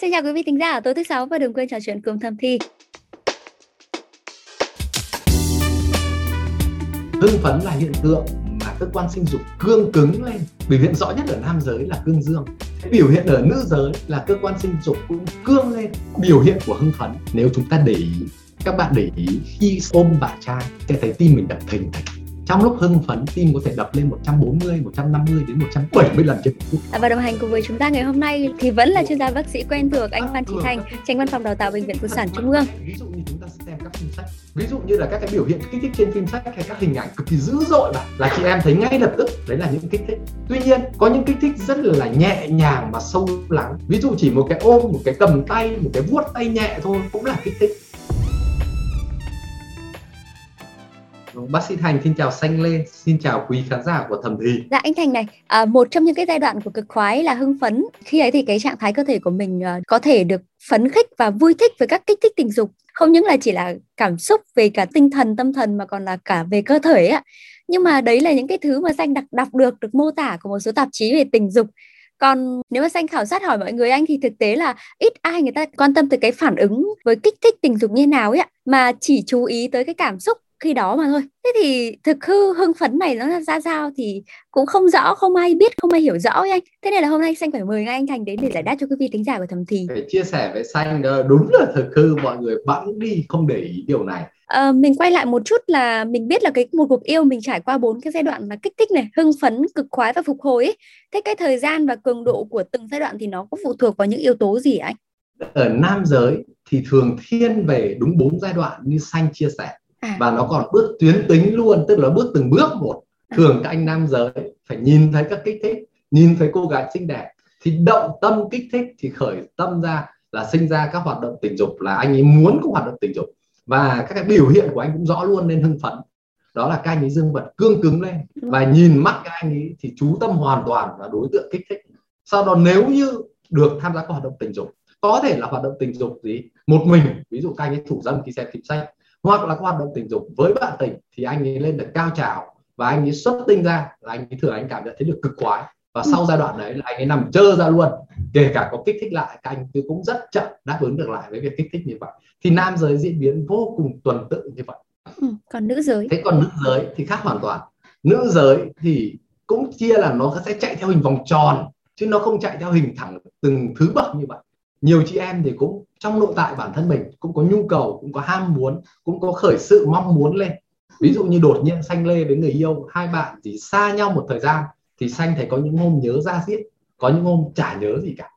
Xin chào quý vị thính giả tối thứ sáu và đừng quên trò chuyện cùng Thầm Thi. Hưng phấn là hiện tượng mà cơ quan sinh dục cương cứng lên. Biểu hiện rõ nhất ở nam giới là cương dương. Biểu hiện ở nữ giới là cơ quan sinh dục cũng cương lên. Biểu hiện của hưng phấn, nếu chúng ta để ý, các bạn để ý khi ôm bạn trai sẽ thấy tim mình đập thình thịch trong lúc hưng phấn tim có thể đập lên 140, 150 đến 170 lần trên phút. Và đồng hành cùng với chúng ta ngày hôm nay thì vẫn là chuyên gia bác sĩ quen thuộc anh Phan Trí Thành, tránh văn phòng đào tạo bệnh viện phụ sản Trung ương. Ví dụ như chúng ta xem các phim sách, ví dụ như là các cái biểu hiện kích thích trên phim sách hay các hình ảnh cực kỳ dữ dội mà là chị em thấy ngay lập tức đấy là những kích thích. Tuy nhiên có những kích thích rất là nhẹ nhàng mà sâu lắng. Ví dụ chỉ một cái ôm, một cái cầm tay, một cái vuốt tay nhẹ thôi cũng là kích thích Bác sĩ Thành xin chào xanh lên, xin chào quý khán giả của Thẩm Thì. Dạ anh Thành này, à, một trong những cái giai đoạn của cực khoái là hưng phấn. Khi ấy thì cái trạng thái cơ thể của mình à, có thể được phấn khích và vui thích với các kích thích tình dục. Không những là chỉ là cảm xúc về cả tinh thần, tâm thần mà còn là cả về cơ thể ạ. Nhưng mà đấy là những cái thứ mà xanh đọc đọc được, được mô tả của một số tạp chí về tình dục còn nếu mà xanh khảo sát hỏi mọi người anh thì thực tế là ít ai người ta quan tâm tới cái phản ứng với kích thích tình dục như nào ấy ạ mà chỉ chú ý tới cái cảm xúc khi đó mà thôi. Thế thì thực hư hưng phấn này nó ra sao thì cũng không rõ không ai biết không ai hiểu rõ ấy anh. Thế nên là hôm nay xanh phải mời ngay anh thành đến để giải đáp cho quý vị tính giả của thầm thì. Phải chia sẻ với xanh đúng là thực hư mọi người bẵng đi không để ý điều này. À, mình quay lại một chút là mình biết là cái một cuộc yêu mình trải qua bốn cái giai đoạn là kích thích này, hưng phấn, cực khoái và phục hồi ấy. Thế cái thời gian và cường độ của từng giai đoạn thì nó có phụ thuộc vào những yếu tố gì anh? Ở nam giới thì thường thiên về đúng bốn giai đoạn như xanh chia sẻ à. và nó còn bước tuyến tính luôn tức là bước từng bước một. À. thường các anh nam giới phải nhìn thấy các kích thích nhìn thấy cô gái xinh đẹp thì động tâm kích thích thì khởi tâm ra là sinh ra các hoạt động tình dục là anh ấy muốn có hoạt động tình dục. Và các cái biểu hiện của anh cũng rõ luôn nên hưng phấn. Đó là các anh ấy dương vật cương cứng lên. Và nhìn mắt các anh ấy thì chú tâm hoàn toàn vào đối tượng kích thích. Sau đó nếu như được tham gia các hoạt động tình dục có thể là hoạt động tình dục gì? Một mình. Ví dụ các anh ấy thủ dâm khi xem phim sách hoặc là hoạt động tình dục với bạn tình thì anh ấy lên được cao trào và anh ấy xuất tinh ra là anh ấy thường anh cảm nhận thấy được cực khoái và sau giai đoạn đấy là anh ấy nằm trơ ra luôn kể cả có kích thích lại các anh cũng rất chậm đáp ứng được lại với việc kích thích như vậy. Thì nam giới diễn biến vô cùng tuần tự như vậy. Ừ, còn nữ giới? Thế còn nữ giới thì khác hoàn toàn. Nữ giới thì cũng chia là nó sẽ chạy theo hình vòng tròn chứ nó không chạy theo hình thẳng từng thứ bậc như vậy. Nhiều chị em thì cũng trong nội tại bản thân mình cũng có nhu cầu cũng có ham muốn cũng có khởi sự mong muốn lên. Ví dụ như đột nhiên xanh lê với người yêu hai bạn chỉ xa nhau một thời gian thì xanh thấy có những hôm nhớ ra giết có những hôm chả nhớ gì cả.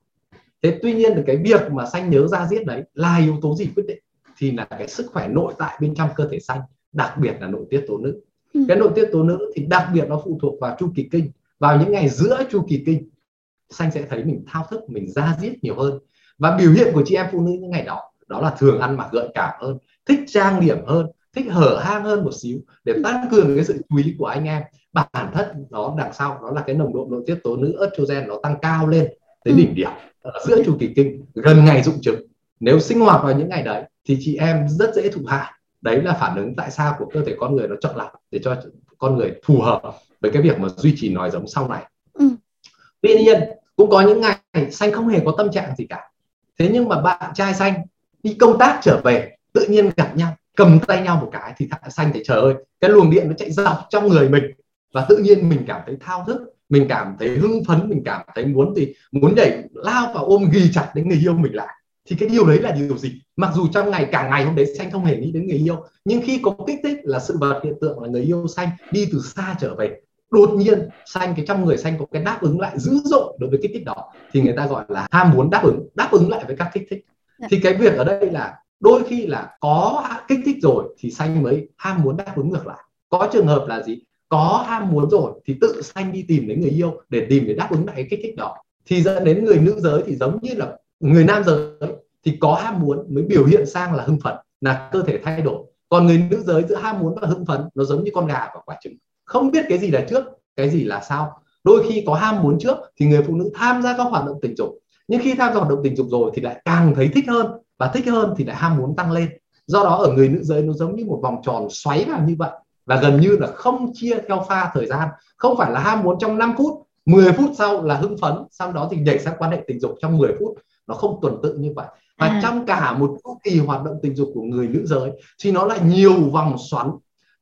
Thế tuy nhiên thì cái việc mà xanh nhớ ra giết đấy là yếu tố gì quyết định thì là cái sức khỏe nội tại bên trong cơ thể xanh đặc biệt là nội tiết tố nữ. Ừ. cái nội tiết tố nữ thì đặc biệt nó phụ thuộc vào chu kỳ kinh. Vào những ngày giữa chu kỳ kinh xanh sẽ thấy mình thao thức mình ra giết nhiều hơn và biểu hiện của chị em phụ nữ những ngày đó đó là thường ăn mặc gợi cảm hơn thích trang điểm hơn thích hở hang hơn một xíu để tăng cường cái sự chú ý của anh em. Bản thân nó đằng sau đó là cái nồng độ nội tiết tố nữ estrogen nó tăng cao lên tới đỉnh điểm giữa chu kỳ kinh gần ngày dụng trứng. Nếu sinh hoạt vào những ngày đấy thì chị em rất dễ thụ hại. Đấy là phản ứng tại sao của cơ thể con người nó chọn lọc để cho con người phù hợp với cái việc mà duy trì nòi giống sau này. Ừ. tuy nhiên cũng có những ngày xanh không hề có tâm trạng gì cả thế nhưng mà bạn trai xanh đi công tác trở về, tự nhiên gặp nhau, cầm tay nhau một cái thì thằng xanh thì trời ơi, cái luồng điện nó chạy dọc trong người mình và tự nhiên mình cảm thấy thao thức, mình cảm thấy hưng phấn, mình cảm thấy muốn thì muốn nhảy lao vào ôm ghi chặt đến người yêu mình lại. Thì cái điều đấy là điều gì? Mặc dù trong ngày, cả ngày hôm đấy xanh không hề nghĩ đến người yêu, nhưng khi có kích thích là sự vật hiện tượng là người yêu xanh đi từ xa trở về đột nhiên xanh cái trong người xanh có cái đáp ứng lại dữ dội đối với kích thích đó thì người ta gọi là ham muốn đáp ứng đáp ứng lại với các kích thích. Dạ. thì cái việc ở đây là đôi khi là có kích thích rồi thì xanh mới ham muốn đáp ứng ngược lại. Có trường hợp là gì? Có ham muốn rồi thì tự xanh đi tìm đến người yêu để tìm để đáp ứng lại cái kích thích đó. Thì dẫn đến người nữ giới thì giống như là người nam giới thì có ham muốn mới biểu hiện sang là hưng phấn là cơ thể thay đổi. Còn người nữ giới giữa ham muốn và hưng phấn nó giống như con gà và quả trứng không biết cái gì là trước cái gì là sau. Đôi khi có ham muốn trước thì người phụ nữ tham gia các hoạt động tình dục. Nhưng khi tham gia hoạt động tình dục rồi thì lại càng thấy thích hơn. Và thích hơn thì lại ham muốn tăng lên. Do đó ở người nữ giới nó giống như một vòng tròn xoáy vào như vậy. Và gần như là không chia theo pha thời gian. Không phải là ham muốn trong 5 phút 10 phút sau là hưng phấn sau đó thì nhảy sang quan hệ tình dục trong 10 phút. Nó không tuần tự như vậy. Và à. trong cả một chu kỳ hoạt động tình dục của người nữ giới thì nó lại nhiều vòng xoắn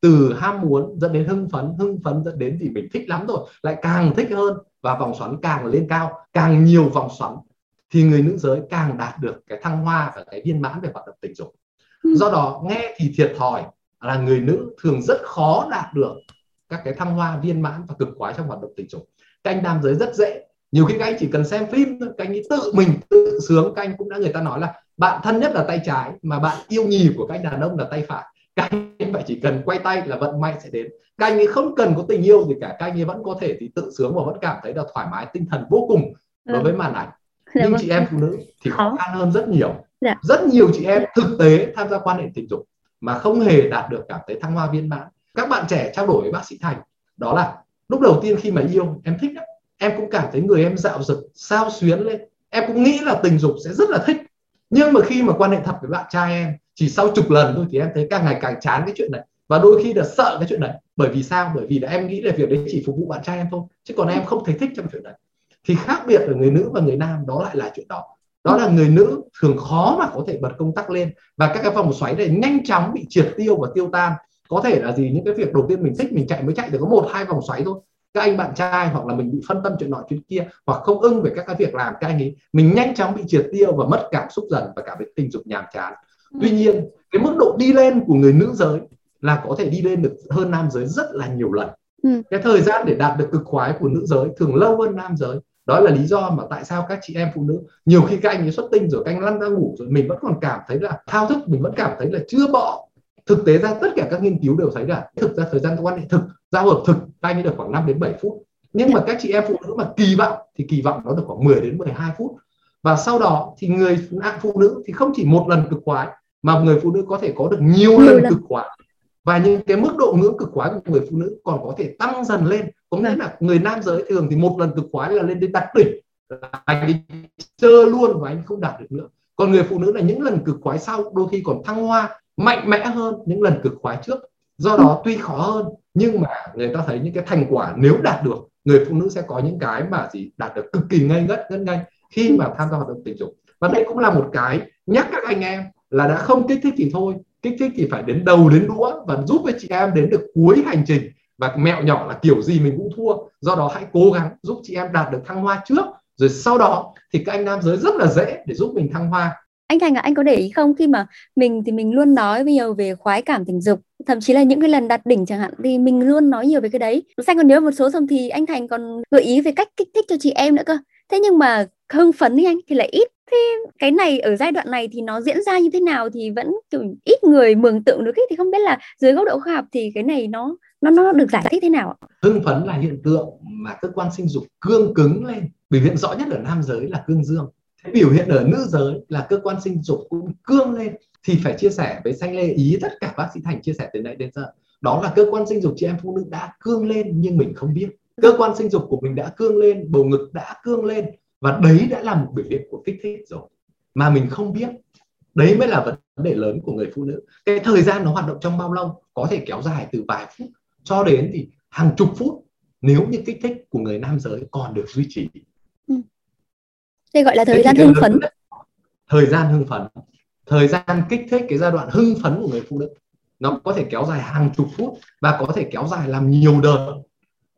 từ ham muốn dẫn đến hưng phấn hưng phấn dẫn đến thì mình thích lắm rồi lại càng thích hơn và vòng xoắn càng lên cao càng nhiều vòng xoắn thì người nữ giới càng đạt được cái thăng hoa và cái viên mãn về hoạt động tình dục ừ. do đó nghe thì thiệt thòi là người nữ thường rất khó đạt được các cái thăng hoa viên mãn và cực khoái trong hoạt động tình dục. Các anh nam giới rất dễ nhiều khi các anh chỉ cần xem phim các anh ấy tự mình tự sướng các anh cũng đã người ta nói là bạn thân nhất là tay trái mà bạn yêu nhì của các anh đàn ông là tay phải các anh phải chỉ cần quay tay là vận may sẽ đến. Các anh ấy không cần có tình yêu gì cả. Các anh ấy vẫn có thể thì tự sướng và vẫn cảm thấy là thoải mái tinh thần vô cùng đối với màn ảnh. Dạ nhưng vâng. chị em phụ nữ thì khó. khăn hơn rất nhiều. Dạ. rất nhiều chị em thực tế tham gia quan hệ tình dục mà không hề đạt được cảm thấy thăng hoa viên mãn. Các bạn trẻ trao đổi với bác sĩ thành đó là lúc đầu tiên khi mà yêu em thích lắm. Em cũng cảm thấy người em dạo dực sao xuyến lên. Em cũng nghĩ là tình dục sẽ rất là thích. Nhưng mà khi mà quan hệ thật với bạn trai em chỉ sau chục lần thôi thì em thấy càng ngày càng chán cái chuyện này. Và đôi khi là sợ cái chuyện này. Bởi vì sao? Bởi vì là em nghĩ là việc đấy chỉ phục vụ bạn trai em thôi. Chứ còn em không thấy thích trong chuyện này. Thì khác biệt ở người nữ và người nam, đó lại là chuyện đó. Đó là người nữ thường khó mà có thể bật công tắc lên. Và các cái vòng xoáy này nhanh chóng bị triệt tiêu và tiêu tan. Có thể là gì? Những cái việc đầu tiên mình thích, mình chạy mới chạy được có một, hai vòng xoáy thôi. Các anh bạn trai hoặc là mình bị phân tâm chuyện nọ, chuyện kia, hoặc không ưng về các cái việc làm, các anh ấy, mình nhanh chóng bị triệt tiêu và mất cảm xúc dần và cảm thấy tình dục nhàm chán tuy nhiên cái mức độ đi lên của người nữ giới là có thể đi lên được hơn nam giới rất là nhiều lần. Ừ. cái thời gian để đạt được cực khoái của nữ giới thường lâu hơn nam giới. Đó là lý do mà tại sao các chị em phụ nữ nhiều khi các anh ấy xuất tinh rồi các anh lăn ra ngủ rồi mình vẫn còn cảm thấy là thao thức mình vẫn cảm thấy là chưa bỏ. Thực tế ra tất cả các nghiên cứu đều thấy là thực ra thời gian quan hệ thực giao hợp thực các anh ấy được khoảng 5 đến 7 phút. Nhưng mà các chị em phụ nữ mà kỳ vọng thì kỳ vọng nó được khoảng 10 đến 12 phút và sau đó thì người phụ nữ thì không chỉ một lần cực khoái mà người phụ nữ có thể có được nhiều lần cực khoái và những cái mức độ ngưỡng cực khoái của người phụ nữ còn có thể tăng dần lên. Có nghĩa là người nam giới thường thì một lần cực khoái là lên đến đạt đỉnh. Anh ấy chơi luôn và anh không đạt được nữa. Còn người phụ nữ là những lần cực khoái sau đôi khi còn thăng hoa mạnh mẽ hơn những lần cực khoái trước. Do đó tuy khó hơn nhưng mà người ta thấy những cái thành quả nếu đạt được người phụ nữ sẽ có những cái mà gì đạt được cực kỳ ngây ngất ngất ngay khi mà tham gia hoạt động tình dục. Và đây cũng là một cái nhắc các anh em là đã không kích thích thì thôi. Kích thích thì phải đến đầu đến đũa và giúp cho chị em đến được cuối hành trình. Và mẹo nhỏ là kiểu gì mình cũng thua. Do đó hãy cố gắng giúp chị em đạt được thăng hoa trước. Rồi sau đó thì các anh nam giới rất là dễ để giúp mình thăng hoa. Anh Thành à, anh có để ý không? Khi mà mình thì mình luôn nói nhiều về khoái cảm tình dục. Thậm chí là những cái lần đạt đỉnh chẳng hạn thì mình luôn nói nhiều về cái đấy. Xanh còn nhớ một số xong thì anh Thành còn gợi ý về cách kích thích cho chị em nữa cơ. Thế nhưng mà hưng phấn đi anh thì lại ít thế cái này ở giai đoạn này thì nó diễn ra như thế nào thì vẫn kiểu ít người mường tượng được ấy thì không biết là dưới góc độ khoa học thì cái này nó nó nó được giải thích thế nào ạ? Hưng phấn là hiện tượng mà cơ quan sinh dục cương cứng lên. Biểu hiện rõ nhất ở nam giới là cương dương. Thế biểu hiện ở nữ giới là cơ quan sinh dục cũng cương lên thì phải chia sẻ với xanh lê ý tất cả bác sĩ thành chia sẻ từ nãy đến giờ. Đó là cơ quan sinh dục chị em phụ nữ đã cương lên nhưng mình không biết. Cơ quan sinh dục của mình đã cương lên, bầu ngực đã cương lên và đấy đã là một biểu hiện của kích thích rồi. Mà mình không biết đấy mới là vấn đề lớn của người phụ nữ. Cái thời gian nó hoạt động trong bao lâu có thể kéo dài từ vài phút cho đến thì hàng chục phút nếu như kích thích của người nam giới còn được duy trì. Ừ. đây gọi là thời gian hưng phấn. thời gian hưng phấn. Thời gian kích thích cái giai đoạn hưng phấn của người phụ nữ nó có thể kéo dài hàng chục phút và có thể kéo dài làm nhiều đợt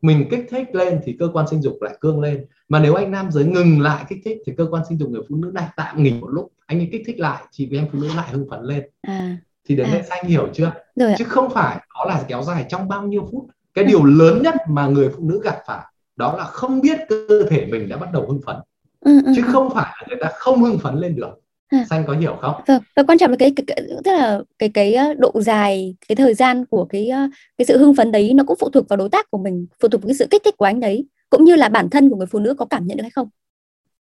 mình kích thích lên thì cơ quan sinh dục lại cương lên. Mà nếu anh nam giới ngừng lại kích thích thì cơ quan sinh dục người phụ nữ lại tạm nghỉ một lúc. Anh ấy kích thích lại thì em phụ nữ lại hưng phấn lên. À. thì đến à. đây anh hiểu chưa? Rồi chứ không phải đó là kéo dài trong bao nhiêu phút. Cái điều lớn nhất mà người phụ nữ gặp phải đó là không biết cơ thể mình đã bắt đầu hưng phấn. Ừ, ừ, chứ không phải là người ta không hưng phấn lên được à. xanh có hiểu không? Vâng và quan trọng là cái, cái, cái tức là cái cái độ dài cái thời gian của cái cái sự hưng phấn đấy nó cũng phụ thuộc vào đối tác của mình phụ thuộc vào cái sự kích thích của anh đấy cũng như là bản thân của người phụ nữ có cảm nhận được hay không?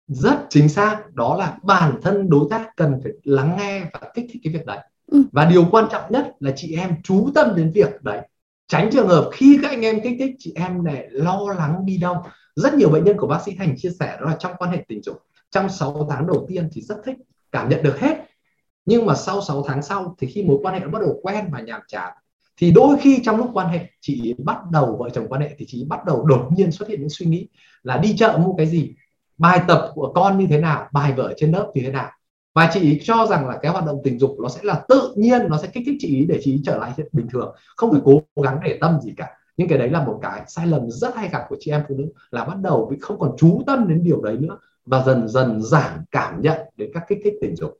Rất chính xác đó là bản thân đối tác cần phải lắng nghe và kích thích cái việc đấy. Ừ. và điều quan trọng nhất là chị em chú tâm đến việc đấy. Tránh trường hợp khi các anh em kích thích chị em để lo lắng đi đâu. Rất nhiều bệnh nhân của bác sĩ thành chia sẻ đó là trong quan hệ tình dục trong 6 tháng đầu tiên thì rất thích cảm nhận được hết. Nhưng mà sau 6 tháng sau thì khi mối quan hệ nó bắt đầu quen và nhàm chán, thì đôi khi trong lúc quan hệ chị bắt đầu, vợ chồng quan hệ thì chị bắt đầu đột nhiên xuất hiện những suy nghĩ là đi chợ mua cái gì, bài tập của con như thế nào, bài vở trên lớp như thế nào. Và chị cho rằng là cái hoạt động tình dục nó sẽ là tự nhiên, nó sẽ kích thích chị ý để chị ý trở lại bình thường, không phải cố gắng để tâm gì cả. Nhưng cái đấy là một cái sai lầm rất hay gặp của chị em phụ nữ là bắt đầu bị không còn chú tâm đến điều đấy nữa và dần dần giảm cảm nhận đến các kích thích tình dục.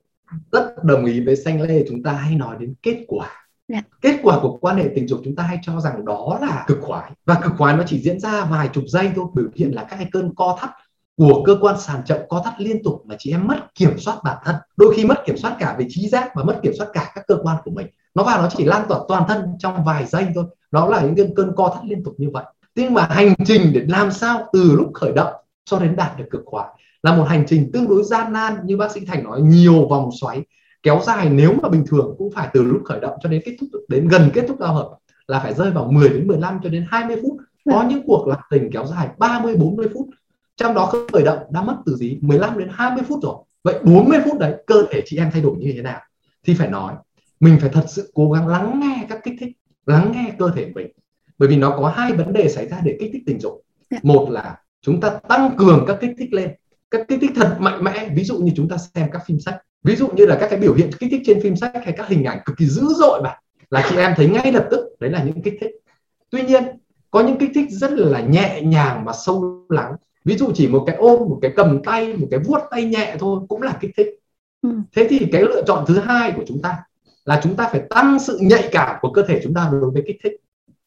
Rất đồng ý với xanh lê chúng ta hay nói đến kết quả. Yeah. Dạ. kết quả của quan hệ tình dục chúng ta hay cho rằng đó là cực khoái. Và cực khoái nó chỉ diễn ra vài chục giây thôi biểu hiện là các cái cơn co thắt của cơ quan sàn chậm co thắt liên tục mà chị em mất kiểm soát bản thân. Đôi khi mất kiểm soát cả về trí giác và mất kiểm soát cả các cơ quan của mình. Nó vào nó chỉ lan tỏa toàn thân trong vài giây thôi. Đó là những cơn cơn co thắt liên tục như vậy. Nhưng mà hành trình để làm sao từ lúc khởi động cho đến đạt được cực khoái là một hành trình tương đối gian nan như bác sĩ Thành nói nhiều vòng xoáy kéo dài nếu mà bình thường cũng phải từ lúc khởi động cho đến kết thúc đến gần kết thúc giao hợp là phải rơi vào 10 đến 15 cho đến 20 phút. Có vâng. những cuộc làm tình kéo dài 30 40 phút trong đó khởi động đã mất từ gì? 15 đến 20 phút rồi. Vậy 40 phút đấy cơ thể chị em thay đổi như thế nào? Thì phải nói mình phải thật sự cố gắng lắng nghe các kích thích lắng nghe cơ thể mình. Bởi vì nó có hai vấn đề xảy ra để kích thích tình dục. Dạ. một là chúng ta tăng cường các kích thích lên các kích thích thật mạnh mẽ ví dụ như chúng ta xem các phim sách ví dụ như là các cái biểu hiện kích thích trên phim sách hay các hình ảnh cực kỳ dữ dội mà là chị em thấy ngay lập tức đấy là những kích thích. Tuy nhiên có những kích thích rất là nhẹ nhàng và sâu lắng. Ví dụ chỉ một cái ôm một cái cầm tay một cái vuốt tay nhẹ thôi cũng là kích thích. Ừ. thế thì cái lựa chọn thứ hai của chúng ta là chúng ta phải tăng sự nhạy cảm của cơ thể chúng ta đối với kích thích.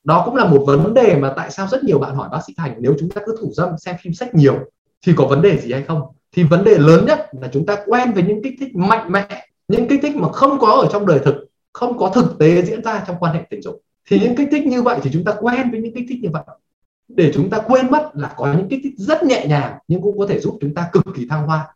Đó cũng là một vấn đề mà tại sao rất nhiều bạn hỏi bác sĩ thành nếu chúng ta cứ thủ dâm xem phim sách nhiều thì có vấn đề gì hay không? Thì vấn đề lớn nhất là chúng ta quen với những kích thích mạnh mẽ, những kích thích mà không có ở trong đời thực, không có thực tế diễn ra trong quan hệ tình dục. Thì những kích thích như vậy thì chúng ta quen với những kích thích như vậy. Để chúng ta quên mất là có những kích thích rất nhẹ nhàng nhưng cũng có thể giúp chúng ta cực kỳ thăng hoa.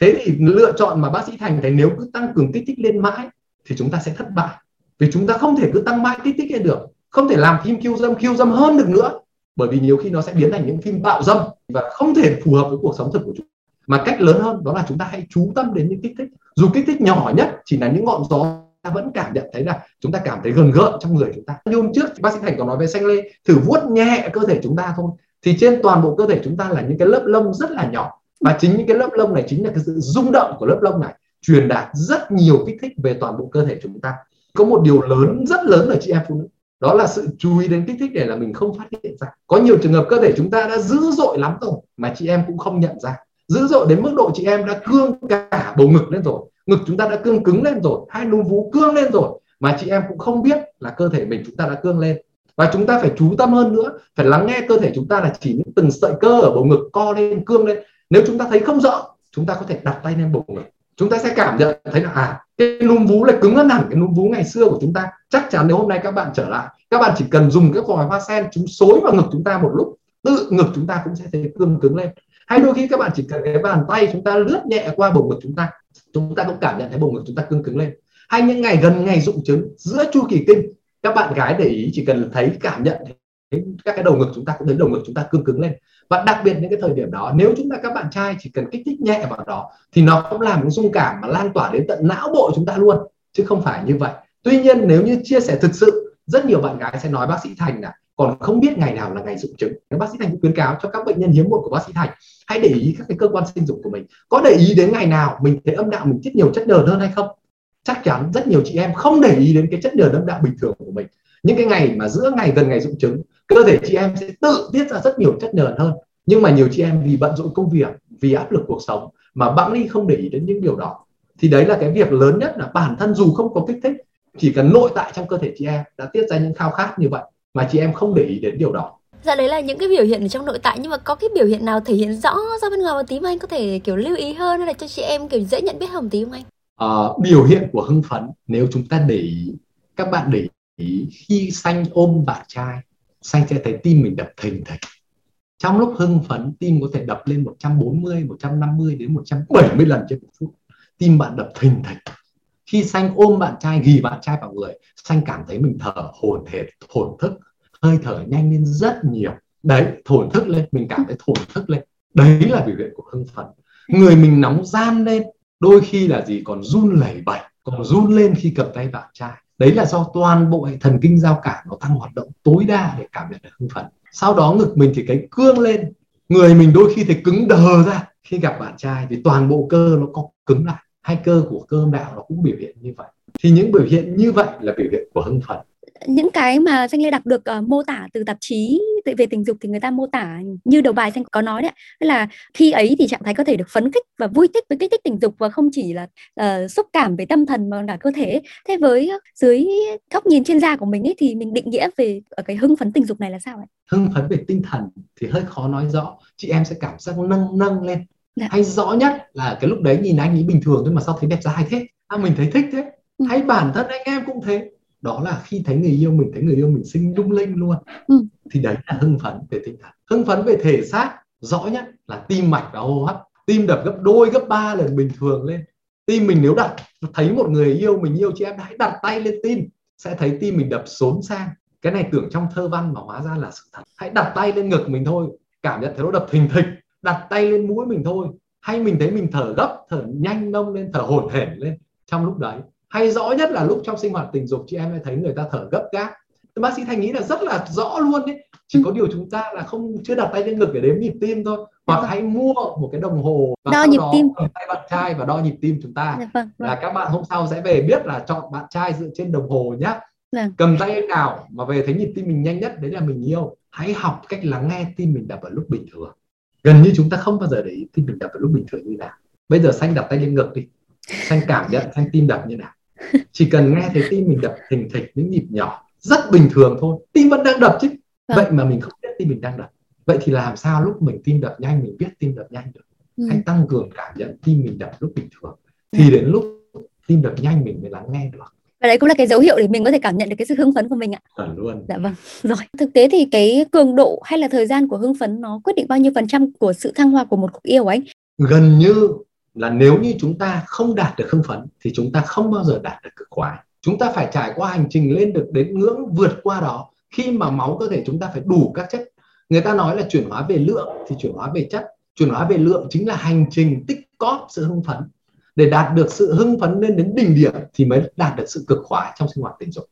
Thế thì lựa chọn mà bác sĩ thành thấy nếu cứ tăng cường kích thích lên mãi thì chúng ta sẽ thất bại. Vì chúng ta không thể cứ tăng mãi kích thích lên được, không thể làm thêm khiêu dâm khiêu dâm hơn được nữa bởi vì nhiều khi nó sẽ biến thành những phim bạo dâm và không thể phù hợp với cuộc sống thực của chúng. Mà cách lớn hơn đó là chúng ta hãy chú tâm đến những kích thích. Dù kích thích nhỏ nhất chỉ là những ngọn gió, ta vẫn cảm nhận thấy là chúng ta cảm thấy gần gợn trong người chúng ta. Như hôm trước, bác sĩ thành có nói về xanh lê, thử vuốt nhẹ cơ thể chúng ta thôi. Thì trên toàn bộ cơ thể chúng ta là những cái lớp lông rất là nhỏ. Và chính những cái lớp lông này chính là cái sự rung động của lớp lông này, truyền đạt rất nhiều kích thích về toàn bộ cơ thể chúng ta. Có một điều lớn, rất lớn ở chị em phụ nữ đó là sự chú ý đến kích thích để là mình không phát hiện ra. Có nhiều trường hợp cơ thể chúng ta đã dữ dội lắm rồi mà chị em cũng không nhận ra. Dữ dội đến mức độ chị em đã cương cả bầu ngực lên rồi, ngực chúng ta đã cương cứng lên rồi, hai núm vú cương lên rồi mà chị em cũng không biết là cơ thể mình chúng ta đã cương lên. Và chúng ta phải chú tâm hơn nữa, phải lắng nghe cơ thể chúng ta là chỉ những từng sợi cơ ở bầu ngực co lên, cương lên. Nếu chúng ta thấy không rõ, chúng ta có thể đặt tay lên bầu ngực. Chúng ta sẽ cảm nhận, thấy là à cái núm vú lại cứng hơn hẳn cái núm vú ngày xưa của chúng ta. Chắc chắn nếu hôm nay các bạn trở lại, các bạn chỉ cần dùng cái vòi hoa sen, chúng xối vào ngực chúng ta một lúc, tự ngực chúng ta cũng sẽ thấy cương cứng lên. Hay đôi khi các bạn chỉ cần cái bàn tay chúng ta lướt nhẹ qua bầu ngực chúng ta chúng ta cũng cảm nhận thấy bầu ngực chúng ta cương cứng lên. Hay những ngày gần ngày dụng trứng, giữa chu kỳ kinh, các bạn gái để ý chỉ cần thấy, cảm nhận thấy các cái đầu ngực chúng ta cũng thấy đầu ngực chúng ta cương cứng lên. Và đặc biệt những cái thời điểm đó, nếu chúng ta, các bạn trai chỉ cần kích thích nhẹ vào đó, thì nó cũng làm những dung cảm mà lan tỏa đến tận não bộ chúng ta luôn, chứ không phải như vậy. Tuy nhiên, nếu như chia sẻ thực sự, rất nhiều bạn gái sẽ nói bác sĩ thành là, còn không biết ngày nào là ngày dụng trứng nếu bác sĩ thành cũng khuyến cáo cho các bệnh nhân hiếm muộn của bác sĩ thành, hãy để ý các cái cơ quan sinh dục của mình. Có để ý đến ngày nào mình thấy âm đạo mình tiết nhiều chất nhờn hơn hay không? Chắc chắn rất nhiều chị em không để ý đến cái chất nhờn âm đạo bình thường của mình. Những cái ngày mà giữa ngày gần ngày dụng trứng cơ thể chị em sẽ tự tiết ra rất nhiều chất nhờn hơn. Nhưng mà nhiều chị em vì bận rộn công việc vì áp lực cuộc sống mà bẵng đi không để ý đến những điều đó. Thì đấy là cái việc lớn nhất là bản thân dù không có kích thích chỉ cần nội tại trong cơ thể chị em đã tiết ra những khao khát như vậy mà chị em không để ý đến điều đó. Dạ đấy là những cái biểu hiện ở trong nội tại. Nhưng mà có cái biểu hiện nào thể hiện rõ ra bên ngoài một tí mà anh có thể kiểu lưu ý hơn hay là cho chị em kiểu dễ nhận biết hơn tí không anh? À, biểu hiện của hưng phấn nếu chúng ta để ý các bạn để ý khi xanh ôm bạn trai xanh sẽ thấy tim mình đập thình thịch. Trong lúc hưng phấn, tim có thể đập lên 140 150 đến 170 lần trên một phút. Tim bạn đập thình thịch. Khi xanh ôm bạn trai, ghi bạn trai vào người, xanh cảm thấy mình thở hồn hển, thổn thức. Hơi thở nhanh lên rất nhiều. Đấy, thổn thức lên, mình cảm thấy thổn thức lên. Đấy là biểu hiện của hưng phấn. Người mình nóng gian lên, đôi khi là gì còn run lẩy bẩy, còn run lên khi cầm tay bạn trai đấy là do toàn bộ hệ thần kinh giao cảm nó tăng hoạt động tối đa để cảm nhận được hưng phấn. Sau đó ngực mình thì cái cương lên, người mình đôi khi thì cứng đờ ra. Khi gặp bạn trai thì toàn bộ cơ nó có cứng lại. Hai cơ của cơ âm đạo nó cũng biểu hiện như vậy. Thì những biểu hiện như vậy là biểu hiện của hưng phấn những cái mà danh lê đọc được uh, mô tả từ tạp chí về tình dục thì người ta mô tả như đầu bài danh có nói đấy là khi ấy thì trạng thái có thể được phấn khích và vui thích với kích thích tình dục và không chỉ là uh, xúc cảm về tâm thần mà cả cơ thể thế với dưới góc nhìn chuyên gia của mình ấy thì mình định nghĩa về ở cái hưng phấn tình dục này là sao ạ? Hưng phấn về tinh thần thì hơi khó nói rõ. Chị em sẽ cảm giác nâng nâng lên. Dạ. hay rõ nhất là cái lúc đấy nhìn anh ấy bình thường thôi mà sao thấy đẹp trai thế? À mình thấy thích thế. Ừ. hay bản thân anh em cũng thế đó là khi thấy người yêu mình thấy người yêu mình sinh lung linh luôn. Ừ. thì đấy là hưng phấn về tinh thần hưng phấn về thể xác rõ nhất là tim mạch và hô hấp. Tim đập gấp đôi gấp ba lần bình thường lên. Tim mình nếu đặt thấy một người yêu mình yêu chị em hãy đặt tay lên tim. Sẽ thấy tim mình đập xốn sang. Cái này tưởng trong thơ văn mà hóa ra là sự thật. Hãy đặt tay lên ngực mình thôi. Cảm nhận thấy nó đập thình thịch. Đặt tay lên mũi mình thôi. Hay mình thấy mình thở gấp thở nhanh nông lên thở hổn hển lên. Trong lúc đấy hay rõ nhất là lúc trong sinh hoạt tình dục chị em lại thấy người ta thở gấp gáp. Bác sĩ thành nghĩ là rất là rõ luôn đấy chỉ có điều chúng ta là không chưa đặt tay lên ngực để đếm nhịp tim thôi. Hoặc vâng. hãy mua một cái đồng hồ và đo nhịp đó tim. tay bạn trai và đo nhịp tim chúng ta. Dạ, vâng, vâng. là các bạn hôm sau sẽ về biết là chọn bạn trai dựa trên đồng hồ nhé vâng. cầm tay nào mà về thấy nhịp tim mình nhanh nhất đấy là mình yêu. Hãy học cách lắng nghe tim mình đập ở lúc bình thường. Gần như chúng ta không bao giờ để ý tim mình đập ở lúc bình thường như nào. Bây giờ xanh đặt tay lên ngực đi. Xanh cảm nhận xanh tim đập như nào chỉ cần nghe thấy tim mình đập thình thịch những nhịp nhỏ rất bình thường thôi tim vẫn đang đập chứ à. vậy mà mình không biết tim mình đang đập vậy thì làm sao lúc mình tim đập nhanh mình biết tim đập nhanh được ừ. hãy tăng cường cảm nhận tim mình đập lúc bình thường thì đến lúc tim đập nhanh mình mới lắng nghe được và đấy cũng là cái dấu hiệu để mình có thể cảm nhận được cái sự hưng phấn của mình ạ. Chuẩn luôn. Dạ vâng. Rồi, thực tế thì cái cường độ hay là thời gian của hưng phấn nó quyết định bao nhiêu phần trăm của sự thăng hoa của một cuộc yêu của anh? Gần như là nếu như chúng ta không đạt được hưng phấn thì chúng ta không bao giờ đạt được cực khoái. Chúng ta phải trải qua hành trình lên được đến ngưỡng vượt qua đó. Khi mà máu cơ thể chúng ta phải đủ các chất. Người ta nói là chuyển hóa về lượng thì chuyển hóa về chất. Chuyển hóa về lượng chính là hành trình tích cóp sự hưng phấn. Để đạt được sự hưng phấn lên đến đỉnh điểm thì mới đạt được sự cực khoái trong sinh hoạt tình dục.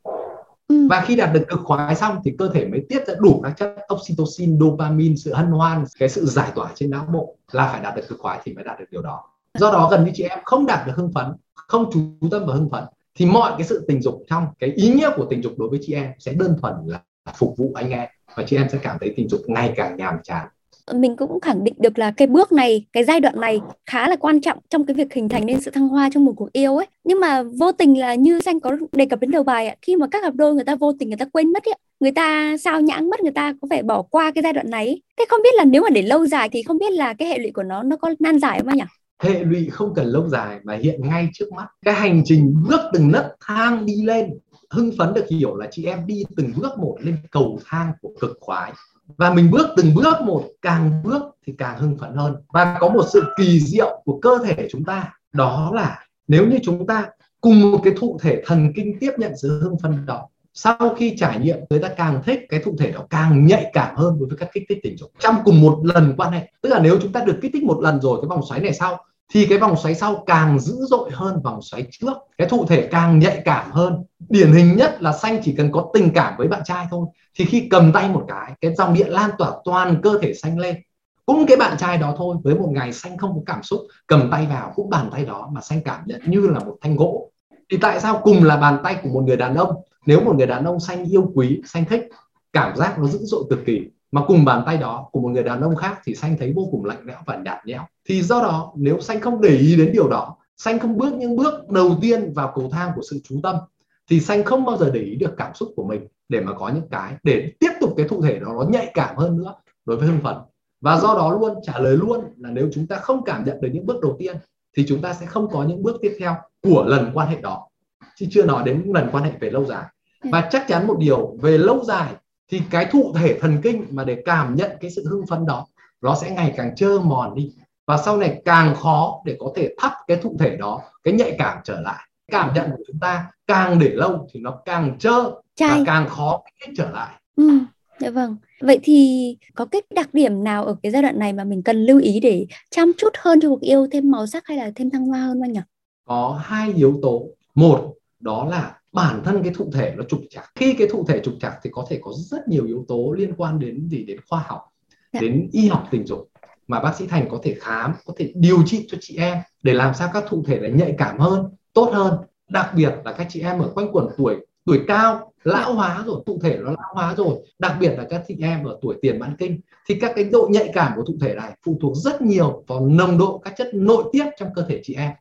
Ừ. và khi đạt được cực khoái xong thì cơ thể mới tiết ra đủ các chất oxytocin dopamine sự hân hoan cái sự giải tỏa trên não bộ là phải đạt được cực khoái thì mới đạt được điều đó do đó gần như chị em không đạt được hưng phấn không chú tâm vào hưng phấn thì mọi cái sự tình dục trong cái ý nghĩa của tình dục đối với chị em sẽ đơn thuần là phục vụ anh em và chị em sẽ cảm thấy tình dục ngày càng nhàm chán. Mình cũng khẳng định được là cái bước này cái giai đoạn này khá là quan trọng trong cái việc hình thành nên sự thăng hoa trong một cuộc yêu ấy. Nhưng mà vô tình là như danh có đề cập đến đầu bài ạ khi mà các cặp đôi người ta vô tình người ta quên mất ấy, người ta sao nhãng mất người ta có vẻ bỏ qua cái giai đoạn này thế không biết là nếu mà để lâu dài thì không biết là cái hệ lụy của nó nó có nan giải không nhỉ hệ lụy không cần lâu dài mà hiện ngay trước mắt. Cái hành trình bước từng nấc thang đi lên, hưng phấn được hiểu là chị em đi từng bước một lên cầu thang của cực khoái. Và mình bước từng bước một, càng bước thì càng hưng phấn hơn. Và có một sự kỳ diệu của cơ thể chúng ta, đó là nếu như chúng ta cùng một cái thụ thể thần kinh tiếp nhận sự hưng phấn đó, sau khi trải nghiệm, người ta càng thích cái thụ thể đó càng nhạy cảm hơn đối với các kích thích tình dục. Trong cùng một lần quan hệ, tức là nếu chúng ta được kích thích một lần rồi, cái vòng xoáy này sau thì cái vòng xoáy sau càng dữ dội hơn vòng xoáy trước, cái thụ thể càng nhạy cảm hơn. Điển hình nhất là xanh chỉ cần có tình cảm với bạn trai thôi. Thì khi cầm tay một cái cái dòng điện lan tỏa toàn cơ thể xanh lên. Cũng cái bạn trai đó thôi, với một ngày xanh không có cảm xúc, cầm tay vào cũng bàn tay đó mà xanh cảm nhận như là một thanh gỗ. Thì tại sao cùng là bàn tay của một người đàn ông? Nếu một người đàn ông xanh yêu quý, xanh thích, cảm giác nó dữ dội cực kỳ mà cùng bàn tay đó của một người đàn ông khác thì xanh thấy vô cùng lạnh lẽo và nhạt nhẽo. Thì do đó nếu xanh không để ý đến điều đó xanh không bước những bước đầu tiên vào cầu thang của sự chú tâm thì xanh không bao giờ để ý được cảm xúc của mình để mà có những cái để tiếp tục cái thụ thể đó nó nhạy cảm hơn nữa đối với hưng phấn. Và do đó luôn trả lời luôn là nếu chúng ta không cảm nhận được những bước đầu tiên thì chúng ta sẽ không có những bước tiếp theo của lần quan hệ đó. Chứ chưa nói đến lần quan hệ về lâu dài. Và chắc chắn một điều về lâu dài thì cái thụ thể thần kinh mà để cảm nhận cái sự hưng phấn đó nó sẽ ngày càng trơ mòn đi. Và sau này càng khó để có thể thắp cái thụ thể đó cái nhạy cảm trở lại. Cảm nhận của chúng ta càng để lâu thì nó càng trơ Chai. và càng khó kết trở lại. Ừ, dạ vâng. Vậy thì có cái đặc điểm nào ở cái giai đoạn này mà mình cần lưu ý để chăm chút hơn cho cuộc yêu thêm màu sắc hay là thêm thăng hoa hơn anh nhỉ? Có hai yếu tố. Một đó là bản thân cái thụ thể nó trục trặc khi cái thụ thể trục trặc thì có thể có rất nhiều yếu tố liên quan đến gì đến khoa học dạ. đến y học tình dục mà bác sĩ Thành có thể khám, có thể điều trị cho chị em để làm sao các thụ thể lại nhạy cảm hơn, tốt hơn. Đặc biệt là các chị em ở quanh quần tuổi tuổi cao lão hóa rồi thụ thể nó lão hóa rồi đặc biệt là các chị em ở tuổi tiền mãn kinh thì các cái độ nhạy cảm của thụ thể này phụ thuộc rất nhiều vào nồng độ các chất nội tiết trong cơ thể chị em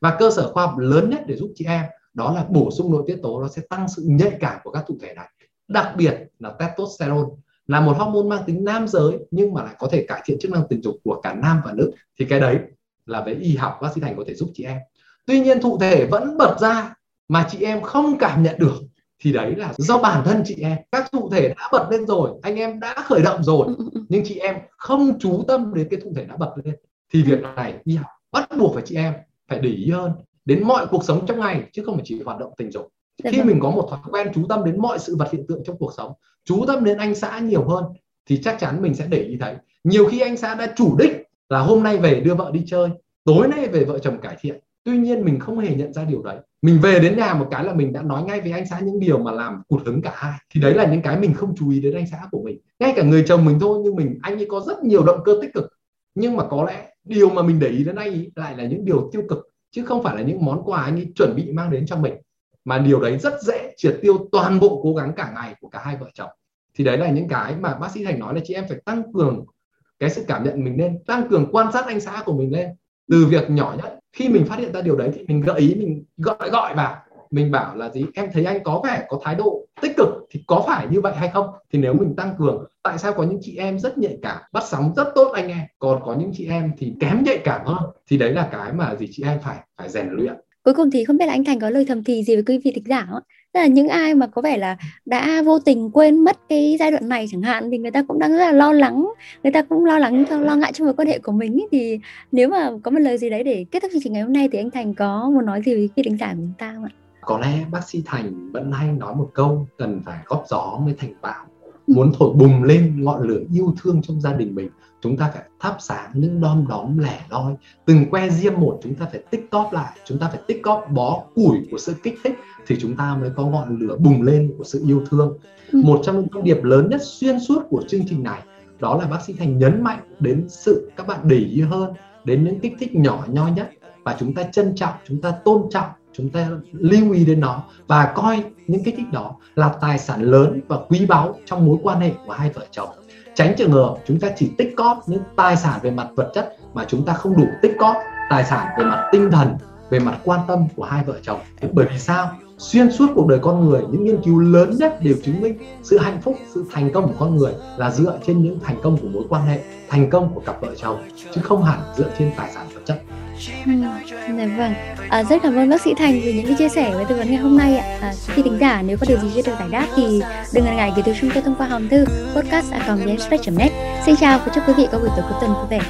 và cơ sở khoa học lớn nhất để giúp chị em đó là bổ sung nội tiết tố nó sẽ tăng sự nhạy cảm của các thụ thể này. Đặc biệt là testosterone là một hormone mang tính nam giới nhưng mà lại có thể cải thiện chức năng tình dục của cả nam và nữ. Thì cái đấy là với y học bác sĩ thành có thể giúp chị em. Tuy nhiên thụ thể vẫn bật ra mà chị em không cảm nhận được. Thì đấy là do bản thân chị em. Các thụ thể đã bật lên rồi anh em đã khởi động rồi nhưng chị em không chú tâm đến cái thụ thể đã bật lên. Thì việc này y học bắt buộc phải chị em phải để ý hơn đến mọi cuộc sống trong ngày chứ không phải chỉ hoạt động tình dục. Dạ khi vâng. mình có một thói quen chú tâm đến mọi sự vật hiện tượng trong cuộc sống chú tâm đến anh xã nhiều hơn thì chắc chắn mình sẽ để ý thấy. Nhiều khi anh xã đã chủ đích là hôm nay về đưa vợ đi chơi tối nay về vợ chồng cải thiện. Tuy nhiên mình không hề nhận ra điều đấy. Mình về đến nhà một cái là mình đã nói ngay với anh xã những điều mà làm cụt hứng cả hai. Thì đấy là những cái mình không chú ý đến anh xã của mình. Ngay cả người chồng mình thôi nhưng mình anh ấy có rất nhiều động cơ tích cực. Nhưng mà có lẽ điều mà mình để ý đến anh ấy lại là những điều tiêu cực chứ không phải là những món quà anh ấy chuẩn bị mang đến cho mình, mà điều đấy rất dễ triệt tiêu toàn bộ cố gắng cả ngày của cả hai vợ chồng. Thì đấy là những cái mà bác sĩ thành nói là chị em phải tăng cường cái sự cảm nhận mình lên, tăng cường quan sát anh xã của mình lên. Từ việc nhỏ nhất, khi mình phát hiện ra điều đấy thì mình gợi ý, mình gọi gọi vào mình bảo là gì em thấy anh có vẻ có thái độ tích cực thì có phải như vậy hay không thì nếu mình tăng cường, tại sao có những chị em rất nhạy cảm, bắt sóng rất tốt anh em còn có những chị em thì kém nhạy cảm hơn thì đấy là cái mà gì chị em phải phải rèn luyện cuối cùng thì không biết là anh Thành có lời thầm thì gì với quý vị thính giả không? Tức là những ai mà có vẻ là đã vô tình quên mất cái giai đoạn này chẳng hạn thì người ta cũng đang rất là lo lắng, người ta cũng lo lắng, lo ngại trong mối quan hệ của mình ý. thì nếu mà có một lời gì đấy để kết thúc chương trình ngày hôm nay thì anh Thành có muốn nói gì với quý thính giả của chúng ta không ạ? Có lẽ bác sĩ Thành vẫn hay nói một câu cần phải góp gió mới thành bão. Muốn thổi bùng lên ngọn lửa yêu thương trong gia đình mình chúng ta phải thắp sáng những đom đóm lẻ loi. Từng que diêm một chúng ta phải tích cóp lại chúng ta phải tích cóp bó củi của sự kích thích thì chúng ta mới có ngọn lửa bùng lên của sự yêu thương. Ừ. một trong những thông điệp lớn nhất xuyên suốt của chương trình này đó là bác sĩ thành nhấn mạnh đến sự các bạn để ý hơn đến những kích thích nhỏ nhoi nhất và chúng ta trân trọng chúng ta tôn trọng chúng ta lưu ý đến nó và coi những kích thích đó là tài sản lớn và quý báu trong mối quan hệ của hai vợ chồng. Tránh trường hợp chúng ta chỉ tích cóp những tài sản về mặt vật chất mà chúng ta không đủ tích cóp tài sản về mặt tinh thần, về mặt quan tâm của hai vợ chồng. Bởi vì sao? Xuyên suốt cuộc đời con người, những nghiên cứu lớn nhất đều chứng minh sự hạnh phúc, sự thành công của con người là dựa trên những thành công của mối quan hệ, thành công của cặp vợ chồng, chứ không hẳn dựa trên tài sản vật chất. Ừ, dạ vâng. À, rất cảm ơn bác sĩ Thành vì những cái chia sẻ với tư vấn ngày hôm nay ạ. À, khi thính giả nếu có điều gì chưa được giải đáp thì đừng ngần ngại gửi tới chúng tôi thông qua hòm thư podcast net Xin chào và chúc quý vị có buổi tối cuối tuần vui vẻ.